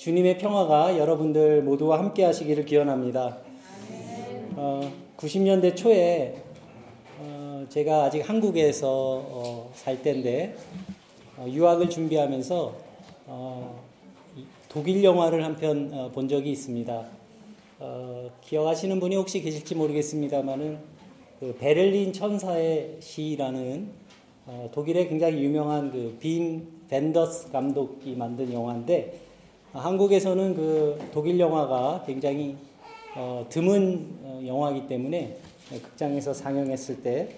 주님의 평화가 여러분들 모두와 함께 하시기를 기원합니다. 어, 90년대 초에 어, 제가 아직 한국에서 어, 살 때인데 어, 유학을 준비하면서 어, 독일 영화를 한 편 본 적이 있습니다. 어, 기억하시는 분이 혹시 계실지 모르겠습니다만은 그 베를린 천사의 시라는 독일의 굉장히 유명한 그 빈 벤더스 감독이 만든 영화인데 한국에서는 그 독일 영화가 굉장히 어, 드문 어, 영화이기 때문에 극장에서 상영했을 때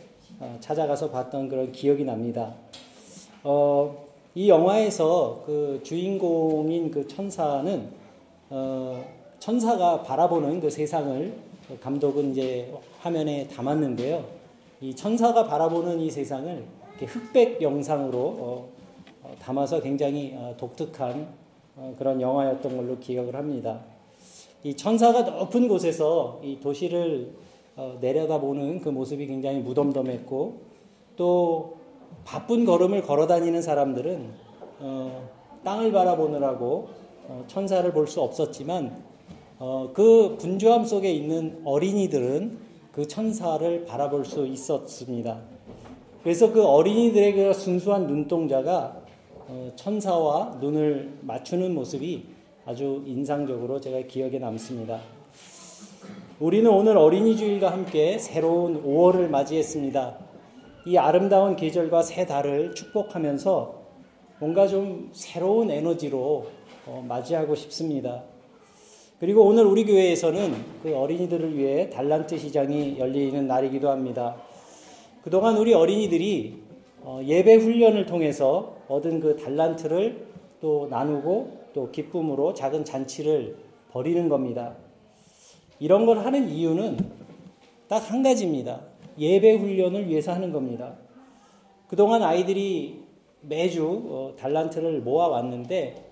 어, 찾아가서 봤던 그런 기억이 납니다. 어, 이 영화에서 그 주인공인 그 천사는 어, 천사가 바라보는 그 세상을 감독은 이제 화면에 담았는데요. 이 천사가 바라보는 이 세상을 흑백 영상으로 어, 담아서 굉장히 독특한 어, 그런 영화였던 걸로 기억을 합니다. 이 천사가 높은 곳에서 이 도시를 어, 내려다보는 그 모습이 굉장히 무덤덤했고 또 바쁜 걸음을 걸어 다니는 사람들은 어, 땅을 바라보느라고 천사를 볼 수 없었지만 그 분주함 속에 있는 어린이들은 그 천사를 바라볼 수 있었습니다. 그래서 그 어린이들의 그 순수한 눈동자가 어, 천사와 눈을 맞추는 모습이 아주 인상적으로 제가 기억에 남습니다. 우리는 오늘 어린이 주일과 함께 새로운 5월을 맞이했습니다. 이 아름다운 계절과 새 달을 축복하면서 뭔가 좀 새로운 에너지로 어, 맞이하고 싶습니다. 그리고 오늘 우리 교회에서는 그 어린이들을 위해 달란트 시장이 열리는 날이기도 합니다. 그동안 우리 어린이들이 어, 예배 훈련을 통해서 얻은 그 달란트를 또 나누고 또 기쁨으로 작은 잔치를 벌이는 겁니다. 이런 걸 하는 이유는 딱 한 가지입니다. 예배 훈련을 위해서 하는 겁니다. 그동안 아이들이 매주 어, 달란트를 모아왔는데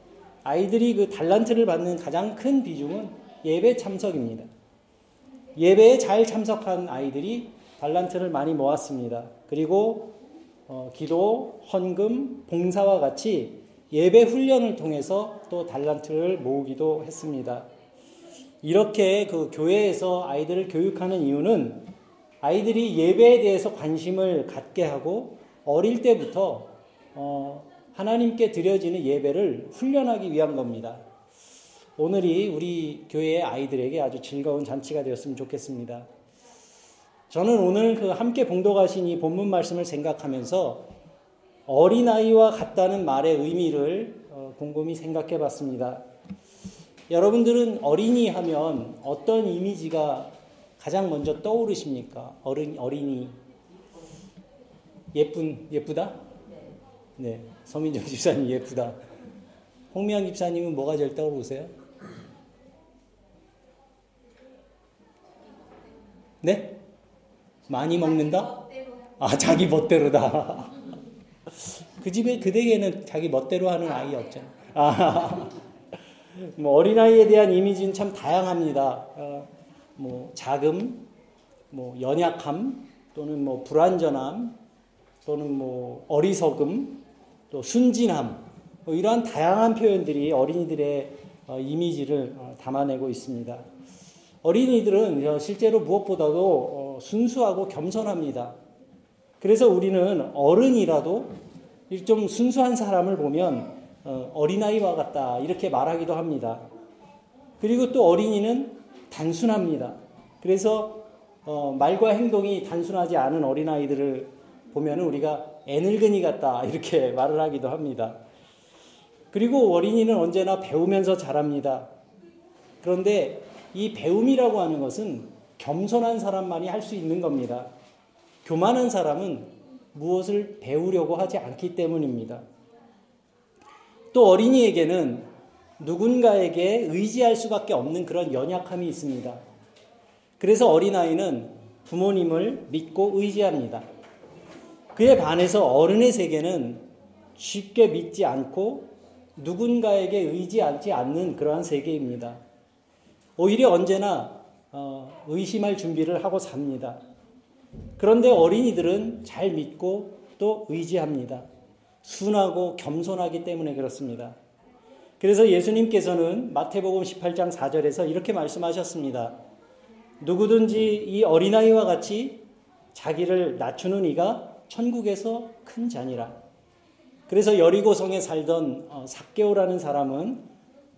아이들이 그 달란트를 받는 가장 큰 비중은 예배 참석입니다. 예배에 잘 참석한 아이들이 달란트를 많이 모았습니다. 그리고 어, 기도, 헌금, 봉사와 같이 예배 훈련을 통해서 또 달란트를 모으기도 했습니다. 이렇게 그 교회에서 아이들을 교육하는 이유는 아이들이 예배에 대해서 관심을 갖게 하고 어릴 때부터 어, 하나님께 드려지는 예배를 훈련하기 위한 겁니다. 오늘이 우리 교회의 아이들에게 아주 즐거운 잔치가 되었으면 좋겠습니다. 저는 오늘 그 함께 봉독하신 이 본문 말씀을 생각하면서 어린아이와 같다는 말의 의미를 어, 곰곰이 생각해 봤습니다. 여러분들은 어린이 하면 어떤 이미지가 가장 먼저 떠오르십니까? 어른, 어린이. 예쁜, 예쁘다? 네. 서민정 집사님 예쁘다. 홍미영 집사님은 뭐가 제일 떠오르세요? 네? 많이 먹는다? 아, 자기 멋대로다. 그 집에, 그 댁에는 자기 멋대로 하는 아이 없잖아. 아, 뭐 어린아이에 대한 이미지는 참 다양합니다. 어, 뭐, 자금, 뭐, 연약함, 또는 뭐, 불완전함, 또는 뭐, 어리석음, 또 순진함, 뭐 이러한 다양한 표현들이 어린이들의 어, 이미지를 어, 담아내고 있습니다. 어린이들은 실제로 무엇보다도 순수하고 겸손합니다. 그래서 우리는 어른이라도 좀 순수한 사람을 보면 어, 어린아이와 같다 이렇게 말하기도 합니다. 그리고 또 어린이는 단순합니다. 그래서 어, 말과 행동이 단순하지 않은 어린아이들을 보면 우리가 애늙은이 같다 이렇게 말을 하기도 합니다. 그리고 어린이는 언제나 배우면서 자랍니다. 그런데 이 배움이라고 하는 것은 겸손한 사람만이 할 수 있는 겁니다. 교만한 사람은 무엇을 배우려고 하지 않기 때문입니다. 또 어린이에게는 누군가에게 의지할 수밖에 없는 그런 연약함이 있습니다. 그래서 어린아이는 부모님을 믿고 의지합니다. 그에 반해서 어른의 세계는 쉽게 믿지 않고 누군가에게 의지하지 않는 그러한 세계입니다. 오히려 언제나 어, 의심할 준비를 하고 삽니다. 그런데 어린이들은 잘 믿고 또 의지합니다. 순하고 겸손하기 때문에 그렇습니다. 그래서 예수님께서는 마태복음 18장 4절에서 이렇게 말씀하셨습니다. 누구든지 이 어린아이와 같이 자기를 낮추는 이가 천국에서 큰 자니라. 그래서 여리고성에 살던 어, 삭개오라는 사람은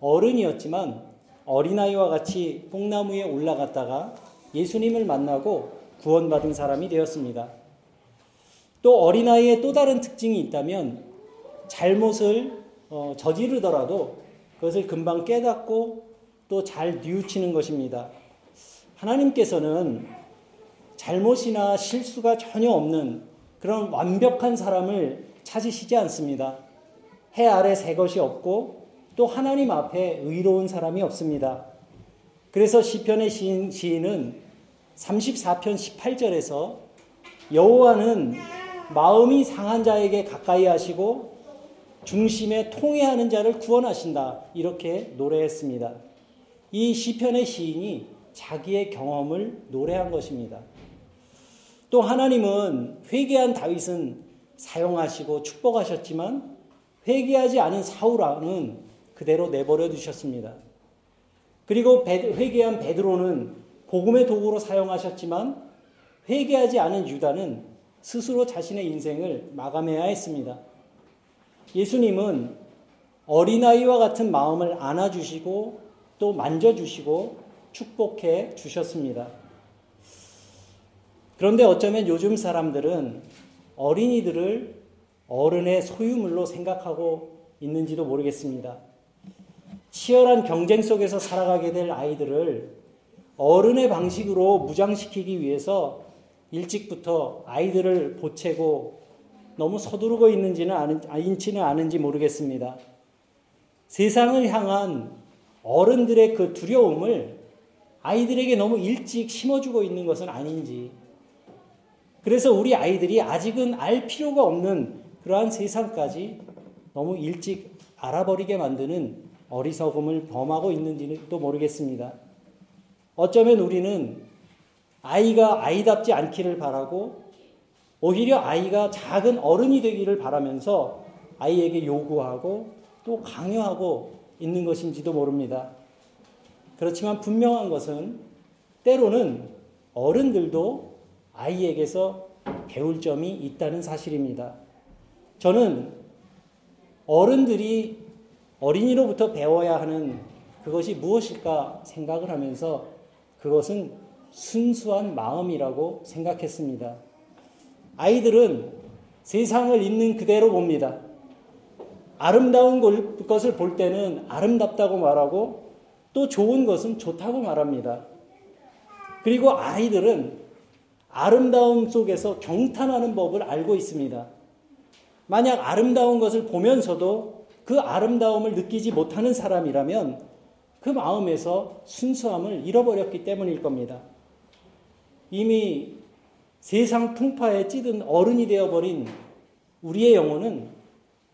어른이었지만 어린아이와 같이 뽕나무에 올라갔다가 예수님을 만나고 구원받은 사람이 되었습니다. 또 어린아이의 또 다른 특징이 있다면 잘못을 어, 저지르더라도 그것을 금방 깨닫고 또 잘 뉘우치는 것입니다. 하나님께서는 잘못이나 실수가 전혀 없는 그런 완벽한 사람을 찾으시지 않습니다. 해 아래 새 것이 없고 또 하나님 앞에 의로운 사람이 없습니다. 그래서 시편의 시인, 시인은 34편 18절에서 여호와는 마음이 상한 자에게 가까이 하시고 중심에 통해하는 자를 구원하신다. 이렇게 노래했습니다. 이 시편의 시인이 자기의 경험을 노래한 것입니다. 또 하나님은 회개한 다윗은 사용하시고 축복하셨지만 회개하지 않은 사울왕은 그대로 내버려 두셨습니다. 그리고 회개한 베드로는 복음의 도구로 사용하셨지만 회개하지 않은 유다는 스스로 자신의 인생을 마감해야 했습니다. 예수님은 어린아이와 같은 마음을 안아주시고 또 만져주시고 축복해 주셨습니다. 그런데 어쩌면 요즘 사람들은 어린이들을 어른의 소유물로 생각하고 있는지도 모르겠습니다. 치열한 경쟁 속에서 살아가게 될 아이들을 어른의 방식으로 무장시키기 위해서 일찍부터 아이들을 보채고 너무 서두르고 있는지는 아닌지는 아는지 모르겠습니다. 세상을 향한 어른들의 그 두려움을 아이들에게 너무 일찍 심어주고 있는 것은 아닌지. 그래서 우리 아이들이 아직은 알 필요가 없는 그러한 세상까지 너무 일찍 알아버리게 만드는 어리석음을 범하고 있는지도 모르겠습니다. 어쩌면 우리는 아이가 아이답지 않기를 바라고 오히려 아이가 작은 어른이 되기를 바라면서 아이에게 요구하고 또 강요하고 있는 것인지도 모릅니다. 그렇지만 분명한 것은 때로는 어른들도 아이에게서 배울 점이 있다는 사실입니다. 저는 어른들이 어린이로부터 배워야 하는 그것이 무엇일까 생각을 하면서 그것은 순수한 마음이라고 생각했습니다. 아이들은 세상을 있는 그대로 봅니다. 아름다운 것을 볼 때는 아름답다고 말하고 또 좋은 것은 좋다고 말합니다. 그리고 아이들은 아름다움 속에서 경탄하는 법을 알고 있습니다. 만약 아름다운 것을 보면서도 그 아름다움을 느끼지 못하는 사람이라면 그 마음에서 순수함을 잃어버렸기 때문일 겁니다. 이미 세상 풍파에 찌든 어른이 되어버린 우리의 영혼은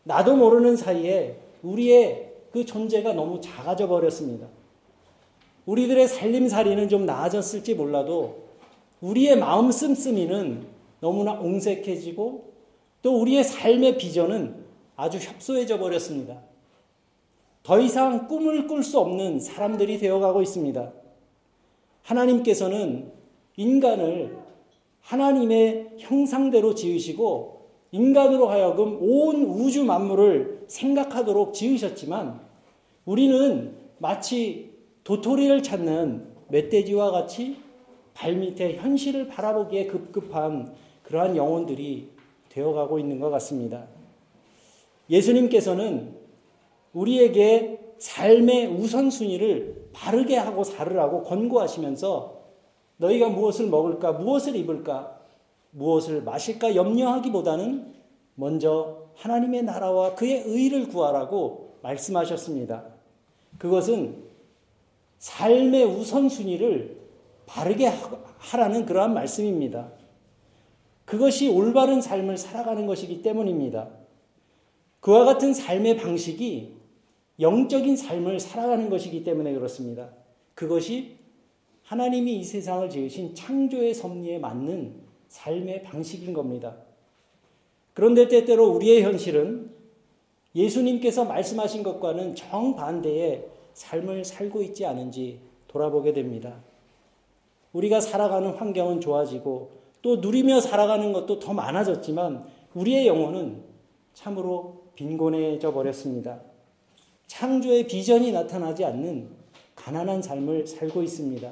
나도 모르는 사이에 우리의 그 존재가 너무 작아져 버렸습니다. 우리들의 살림살이는 좀 나아졌을지 몰라도 우리의 마음 씀씀이는 너무나 옹색해지고 또 우리의 삶의 비전은 아주 협소해져 버렸습니다. 더 이상 꿈을 꿀 수 없는 사람들이 되어가고 있습니다. 하나님께서는 인간을 하나님의 형상대로 지으시고 인간으로 하여금 온 우주 만물을 생각하도록 지으셨지만 우리는 마치 도토리를 찾는 멧돼지와 같이 발밑에 현실을 바라보기에 급급한 그러한 영혼들이 되어가고 있는 것 같습니다. 예수님께서는 우리에게 삶의 우선순위를 바르게 하고 살으라고 권고하시면서 너희가 무엇을 먹을까, 무엇을 입을까, 무엇을 마실까 염려하기보다는 먼저 하나님의 나라와 그의 의를 구하라고 말씀하셨습니다. 그것은 삶의 우선순위를 바르게 하라는 그러한 말씀입니다. 그것이 올바른 삶을 살아가는 것이기 때문입니다. 그와 같은 삶의 방식이 영적인 삶을 살아가는 것이기 때문에 그렇습니다. 그것이 하나님이 이 세상을 지으신 창조의 섭리에 맞는 삶의 방식인 겁니다. 그런데 때때로 우리의 현실은 예수님께서 말씀하신 것과는 정반대의 삶을 살고 있지 않은지 돌아보게 됩니다. 우리가 살아가는 환경은 좋아지고 또 누리며 살아가는 것도 더 많아졌지만 우리의 영혼은 참으로 빈곤해져 버렸습니다. 창조의 비전이 나타나지 않는 가난한 삶을 살고 있습니다.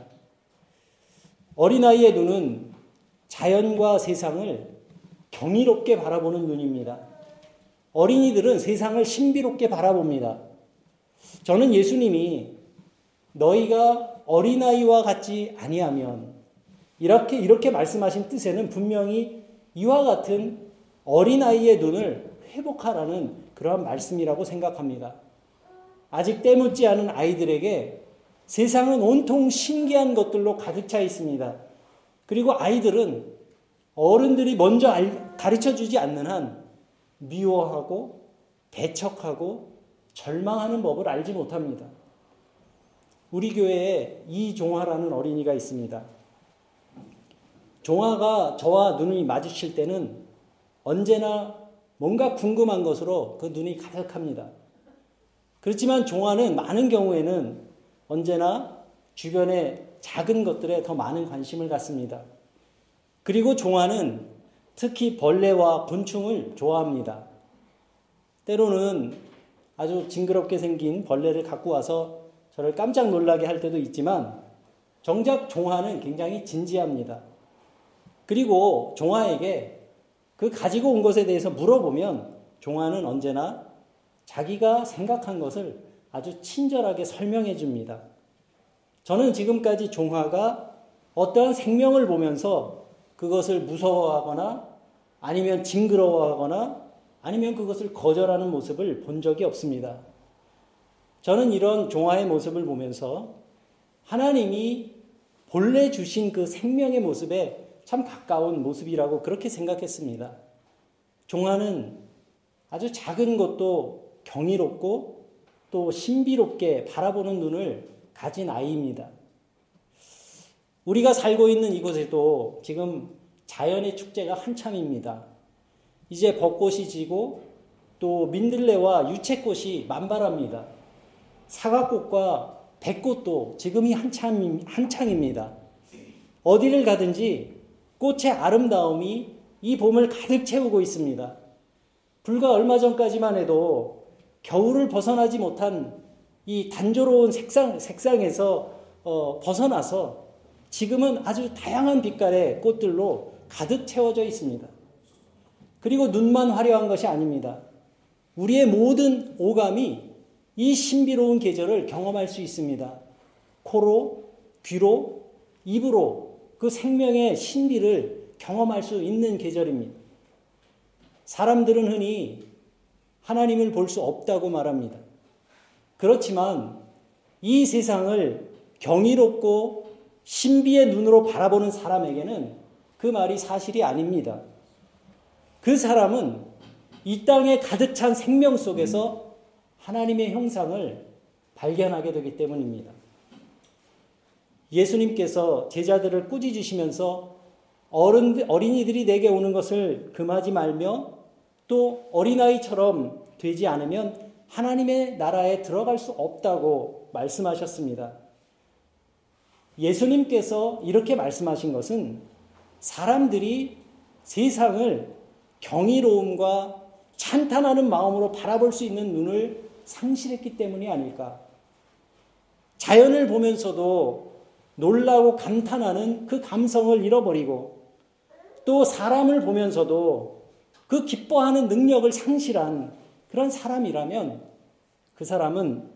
어린아이의 눈은 자연과 세상을 경이롭게 바라보는 눈입니다. 어린이들은 세상을 신비롭게 바라봅니다. 저는 예수님이 너희가 어린아이와 같지 아니하면 이렇게 이렇게 말씀하신 뜻에는 분명히 이와 같은 어린아이의 눈을 회복하라는 그러한 말씀이라고 생각합니다. 아직 때묻지 않은 아이들에게 세상은 온통 신기한 것들로 가득 차 있습니다. 그리고 아이들은 어른들이 먼저 가르쳐 주지 않는 한 미워하고 배척하고 절망하는 법을 알지 못합니다. 우리 교회에 이종화라는 어린이가 있습니다. 종화가 저와 눈이 마주칠 때는 언제나 뭔가 궁금한 것으로 그 눈이 가득합니다. 그렇지만 종화는 많은 경우에는 언제나 주변의 작은 것들에 더 많은 관심을 갖습니다. 그리고 종화는 특히 벌레와 곤충을 좋아합니다. 때로는 아주 징그럽게 생긴 벌레를 갖고 와서 저를 깜짝 놀라게 할 때도 있지만 정작 종화는 굉장히 진지합니다. 그리고 종화에게 그 가지고 온 것에 대해서 물어보면 종화는 언제나 자기가 생각한 것을 아주 친절하게 설명해 줍니다. 저는 지금까지 종화가 어떠한 생명을 보면서 그것을 무서워하거나 아니면 징그러워하거나 아니면 그것을 거절하는 모습을 본 적이 없습니다. 저는 이런 종화의 모습을 보면서 하나님이 본래 주신 그 생명의 모습에 참 가까운 모습이라고 그렇게 생각했습니다. 종화는 아주 작은 것도 경이롭고 또 신비롭게 바라보는 눈을 가진 아이입니다. 우리가 살고 있는 이곳에도 지금 자연의 축제가 한참입니다. 이제 벚꽃이 지고 또 민들레와 유채꽃이 만발합니다. 사과꽃과 백꽃도 지금이 한참, 한창입니다. 어디를 가든지 꽃의 아름다움이 이 봄을 가득 채우고 있습니다. 불과 얼마 전까지만 해도 겨울을 벗어나지 못한 이 단조로운 색상, 색상에서 어, 벗어나서 지금은 아주 다양한 빛깔의 꽃들로 가득 채워져 있습니다. 그리고 눈만 화려한 것이 아닙니다. 우리의 모든 오감이 이 신비로운 계절을 경험할 수 있습니다. 코로, 귀로, 입으로 그 생명의 신비를 경험할 수 있는 계절입니다. 사람들은 흔히 하나님을 볼 수 없다고 말합니다. 그렇지만 이 세상을 경이롭고 신비의 눈으로 바라보는 사람에게는 그 말이 사실이 아닙니다. 그 사람은 이 땅에 가득 찬 생명 속에서 하나님의 형상을 발견하게 되기 때문입니다. 예수님께서 제자들을 꾸짖으시면서 어른, 어린이들이 내게 오는 것을 금하지 말며 또 어린아이처럼 되지 않으면 하나님의 나라에 들어갈 수 없다고 말씀하셨습니다. 예수님께서 이렇게 말씀하신 것은 사람들이 세상을 경이로움과 찬탄하는 마음으로 바라볼 수 있는 눈을 상실했기 때문이 아닐까. 자연을 보면서도 놀라고 감탄하는 그 감성을 잃어버리고 또 사람을 보면서도 그 기뻐하는 능력을 상실한 그런 사람이라면 그 사람은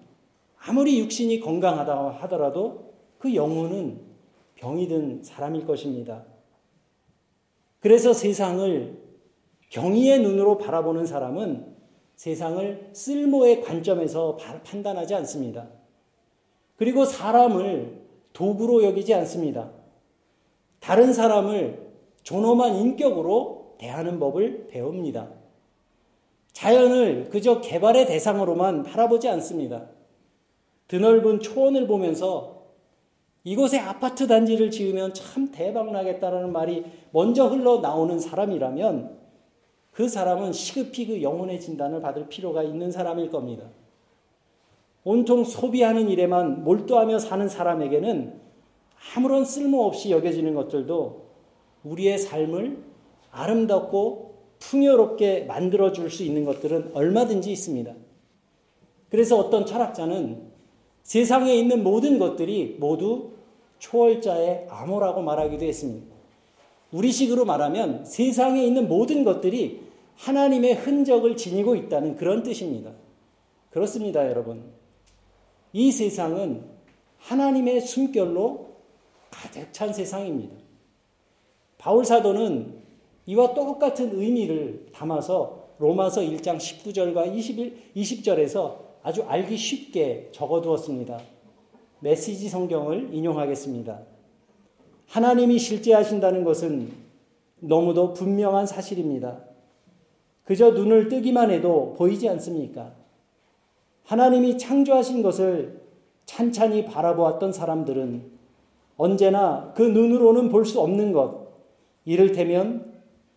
아무리 육신이 건강하다 하더라도 그 영혼은 병이 든 사람일 것입니다. 그래서 세상을 경의의 눈으로 바라보는 사람은 세상을 쓸모의 관점에서 판단하지 않습니다. 그리고 사람을 도구로 여기지 않습니다. 다른 사람을 존엄한 인격으로 대하는 법을 배웁니다. 자연을 그저 개발의 대상으로만 바라보지 않습니다. 드넓은 초원을 보면서 이곳에 아파트 단지를 지으면 참 대박 나겠다라는 말이 먼저 흘러나오는 사람이라면 그 사람은 시급히 그 영혼의 진단을 받을 필요가 있는 사람일 겁니다. 온통 소비하는 일에만 몰두하며 사는 사람에게는 아무런 쓸모없이 여겨지는 것들도 우리의 삶을 아름답고 풍요롭게 만들어 줄 수 있는 것들은 얼마든지 있습니다. 그래서 어떤 철학자는 세상에 있는 모든 것들이 모두 초월자의 암호라고 말하기도 했습니다. 우리식으로 말하면 세상에 있는 모든 것들이 하나님의 흔적을 지니고 있다는 그런 뜻입니다. 그렇습니다, 여러분. 이 세상은 하나님의 숨결로 가득 찬 세상입니다. 바울 사도는 이와 똑같은 의미를 담아서 로마서 1장 19절과 21, 20절에서 아주 알기 쉽게 적어두었습니다. 메시지 성경을 인용하겠습니다. 하나님이 실제하신다는 것은 너무도 분명한 사실입니다. 그저 눈을 뜨기만 해도 보이지 않습니까? 하나님이 창조하신 것을 찬찬히 바라보았던 사람들은 언제나 그 눈으로는 볼 수 없는 것, 이를테면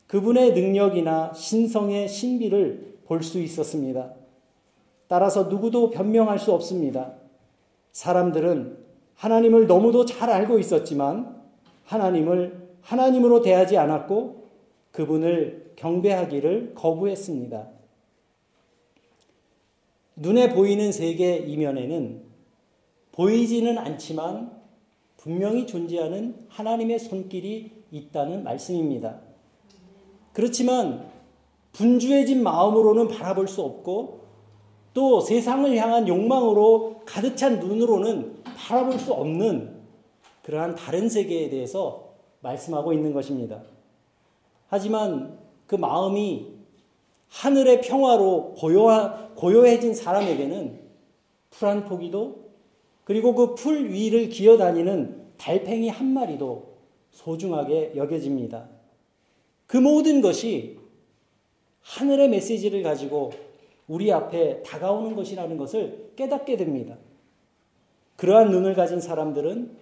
그분의 능력이나 신성의 신비를 볼 수 있었습니다. 따라서 누구도 변명할 수 없습니다. 사람들은 하나님을 너무도 잘 알고 있었지만 하나님을 하나님으로 대하지 않았고 그분을 경배하기를 거부했습니다. 눈에 보이는 세계 이면에는 보이지는 않지만 분명히 존재하는 하나님의 손길이 있다는 말씀입니다. 그렇지만 분주해진 마음으로는 바라볼 수 없고 또 세상을 향한 욕망으로 가득 찬 눈으로는 바라볼 수 없는 그러한 다른 세계에 대해서 말씀하고 있는 것입니다. 하지만 그 마음이 하늘의 평화로 고요하, 고요 해진 사람에게는 풀 한 포기도 그리고 그 풀 위를 기어다니는 달팽이 한 마리도 소중하게 여겨집니다. 그 모든 것이 하늘의 메시지를 가지고 우리 앞에 다가오는 것이라는 것을 깨닫게 됩니다. 그러한 눈을 가진 사람들은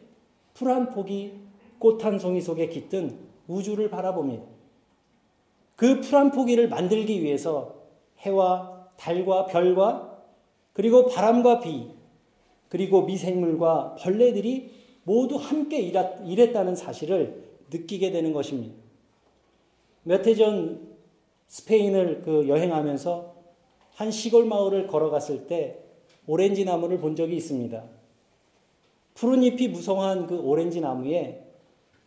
풀 한 포기, 꽃 한 송이 속에 깃든 우주를 바라봅니다. 그 풀 한 포기를 만들기 위해서 해와 달과 별과 그리고 바람과 비 그리고 미생물과 벌레들이 모두 함께 일했다는 사실을 느끼게 되는 것입니다. 몇 해 전 스페인을 그 여행하면서 한 시골 마을을 걸어갔을 때 오렌지 나무를 본 적이 있습니다. 푸른 잎이 무성한 그 오렌지 나무에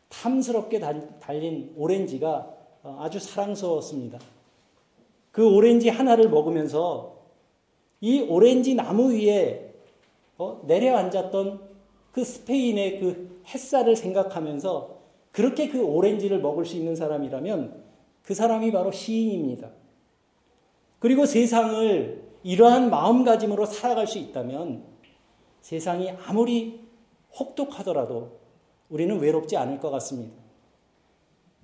탐스럽게 달린 오렌지가 어, 아주 사랑스러웠습니다. 그 오렌지 하나를 먹으면서 이 오렌지 나무 위에 어, 내려앉았던 그 스페인의 그 햇살을 생각하면서 그렇게 그 오렌지를 먹을 수 있는 사람이라면 그 사람이 바로 시인입니다. 그리고 세상을 이러한 마음가짐으로 살아갈 수 있다면 세상이 아무리 혹독하더라도 우리는 외롭지 않을 것 같습니다.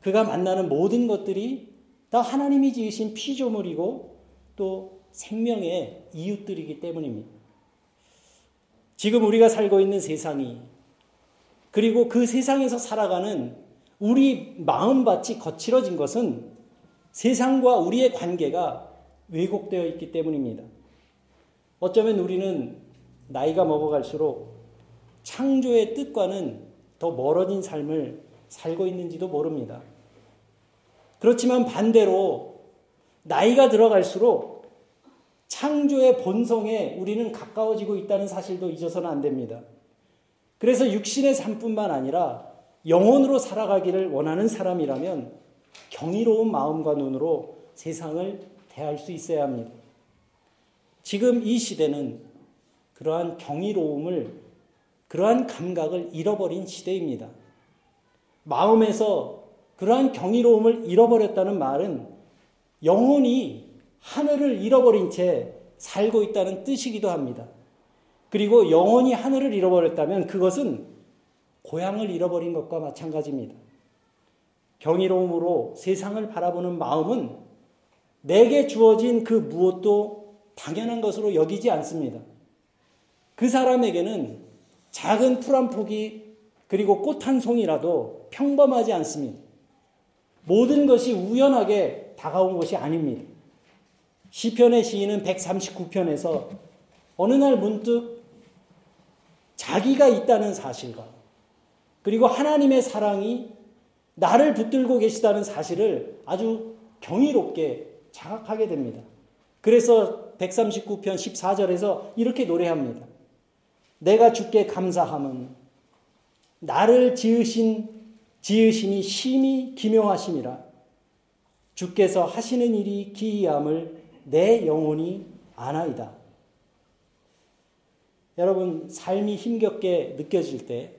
그가 만나는 모든 것들이 다 하나님이 지으신 피조물이고 또 생명의 이웃들이기 때문입니다. 지금 우리가 살고 있는 세상이 그리고 그 세상에서 살아가는 우리 마음밭이 거칠어진 것은 세상과 우리의 관계가 왜곡되어 있기 때문입니다. 어쩌면 우리는 나이가 먹어갈수록 창조의 뜻과는 더 멀어진 삶을 살고 있는지도 모릅니다. 그렇지만 반대로 나이가 들어갈수록 창조의 본성에 우리는 가까워지고 있다는 사실도 잊어서는 안 됩니다. 그래서 육신의 삶뿐만 아니라 영혼으로 살아가기를 원하는 사람이라면 경이로운 마음과 눈으로 세상을 대할 수 있어야 합니다. 지금 이 시대는 그러한 경이로움을, 그러한 감각을 잃어버린 시대입니다. 마음에서 그러한 경이로움을 잃어버렸다는 말은 영혼이 하늘을 잃어버린 채 살고 있다는 뜻이기도 합니다. 그리고 영혼이 하늘을 잃어버렸다면 그것은 고향을 잃어버린 것과 마찬가지입니다. 경이로움으로 세상을 바라보는 마음은 내게 주어진 그 무엇도 당연한 것으로 여기지 않습니다. 그 사람에게는 작은 풀 한 폭이 그리고 꽃 한 송이라도 평범하지 않습니다. 모든 것이 우연하게 다가온 것이 아닙니다. 시편의 시인은 139편에서 어느 날 문득 자기가 있다는 사실과 그리고 하나님의 사랑이 나를 붙들고 계시다는 사실을 아주 경이롭게 자각하게 됩니다. 그래서 139편 14절에서 이렇게 노래합니다. 내가 주께 감사함은 나를 지으신 지으심이 심히 기묘하심이라 주께서 하시는 일이 기이함을 내 영혼이 아나이다. 여러분 삶이 힘겹게 느껴질 때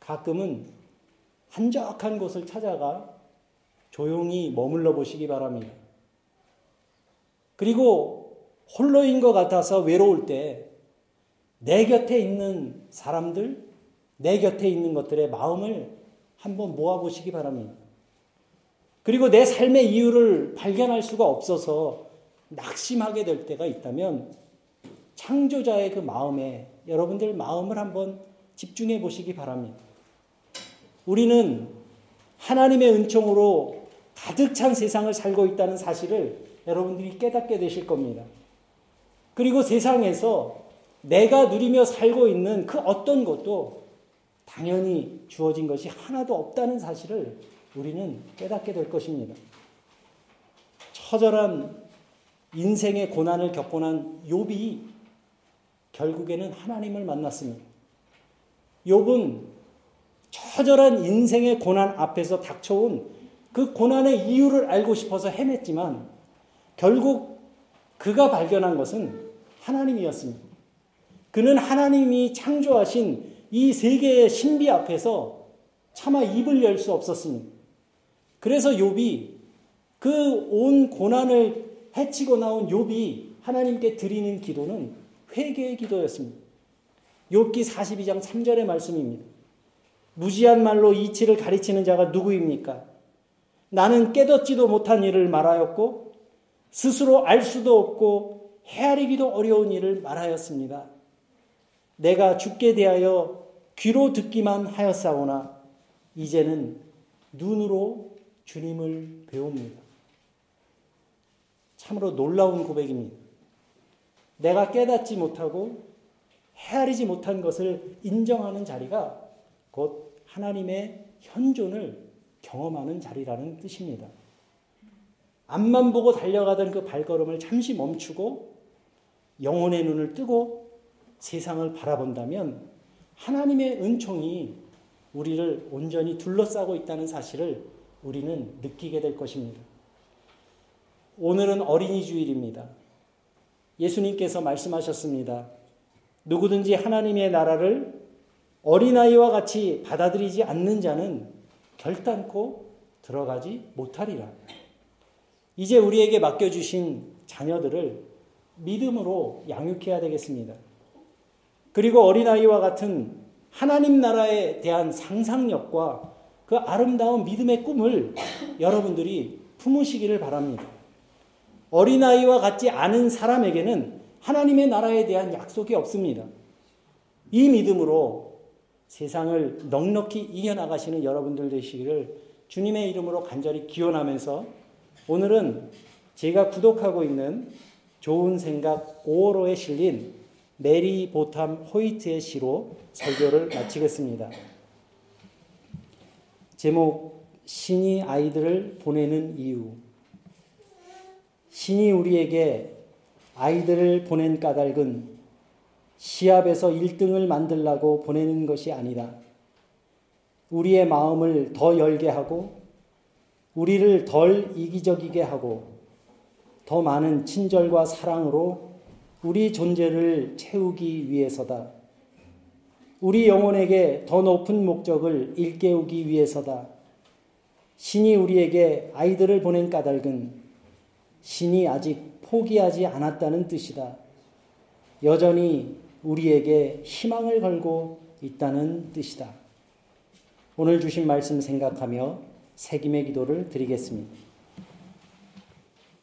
가끔은 한적한 곳을 찾아가 조용히 머물러 보시기 바랍니다. 그리고 홀로인 것 같아서 외로울 때 내 곁에 있는 사람들, 내 곁에 있는 것들의 마음을 한번 모아보시기 바랍니다. 그리고 내 삶의 이유를 발견할 수가 없어서 낙심하게 될 때가 있다면 창조자의 그 마음에 여러분들 마음을 한번 집중해 보시기 바랍니다. 우리는 하나님의 은총으로 가득 찬 세상을 살고 있다는 사실을 여러분들이 깨닫게 되실 겁니다. 그리고 세상에서 내가 누리며 살고 있는 그 어떤 것도 당연히 주어진 것이 하나도 없다는 사실을 우리는 깨닫게 될 것입니다. 처절한 인생의 고난을 겪고 난 욥이 결국에는 하나님을 만났습니다. 욥은 처절한 인생의 고난 앞에서 닥쳐온 그 고난의 이유를 알고 싶어서 헤맸지만 결국 그가 발견한 것은 하나님이었습니다. 그는 하나님이 창조하신 이 세계의 신비 앞에서 차마 입을 열 수 없었습니다. 그래서 욥이 그 온 고난을 해치고 나온 욥이 하나님께 드리는 기도는 회개의 기도였습니다. 욥기 42장 3절의 말씀입니다. 무지한 말로 이치를 가르치는 자가 누구입니까? 나는 깨닫지도 못한 일을 말하였고 스스로 알 수도 없고 헤아리기도 어려운 일을 말하였습니다. 내가 죽게 대하여 귀로 듣기만 하였사오나 이제는 눈으로 주님을 배웁니다. 참으로 놀라운 고백입니다. 내가 깨닫지 못하고 헤아리지 못한 것을 인정하는 자리가 곧 하나님의 현존을 경험하는 자리라는 뜻입니다. 앞만 보고 달려가던 그 발걸음을 잠시 멈추고 영혼의 눈을 뜨고 세상을 바라본다면 하나님의 은총이 우리를 온전히 둘러싸고 있다는 사실을 우리는 느끼게 될 것입니다. 오늘은 어린이 주일입니다. 예수님께서 말씀하셨습니다. 누구든지 하나님의 나라를 어린아이와 같이 받아들이지 않는 자는 결단코 들어가지 못하리라. 이제 우리에게 맡겨주신 자녀들을 믿음으로 양육해야 되겠습니다. 그리고 어린아이와 같은 하나님 나라에 대한 상상력과 그 아름다운 믿음의 꿈을 여러분들이 품으시기를 바랍니다. 어린아이와 같지 않은 사람에게는 하나님의 나라에 대한 약속이 없습니다. 이 믿음으로 세상을 넉넉히 이겨나가시는 여러분들 되시기를 주님의 이름으로 간절히 기원하면서 오늘은 제가 구독하고 있는 좋은 생각 5호로에 실린 메리 보탐 호이트의 시로 설교를 마치겠습니다. 제목 신이 아이들을 보내는 이유 신이 우리에게 아이들을 보낸 까닭은 시합에서 1등을 만들라고 보내는 것이 아니라 우리의 마음을 더 열게 하고 우리를 덜 이기적이게 하고 더 많은 친절과 사랑으로 우리 존재를 채우기 위해서다. 우리 영혼에게 더 높은 목적을 일깨우기 위해서다. 신이 우리에게 아이들을 보낸 까닭은 신이 아직 포기하지 않았다는 뜻이다. 여전히 우리에게 희망을 걸고 있다는 뜻이다. 오늘 주신 말씀 생각하며 새김의 기도를 드리겠습니다.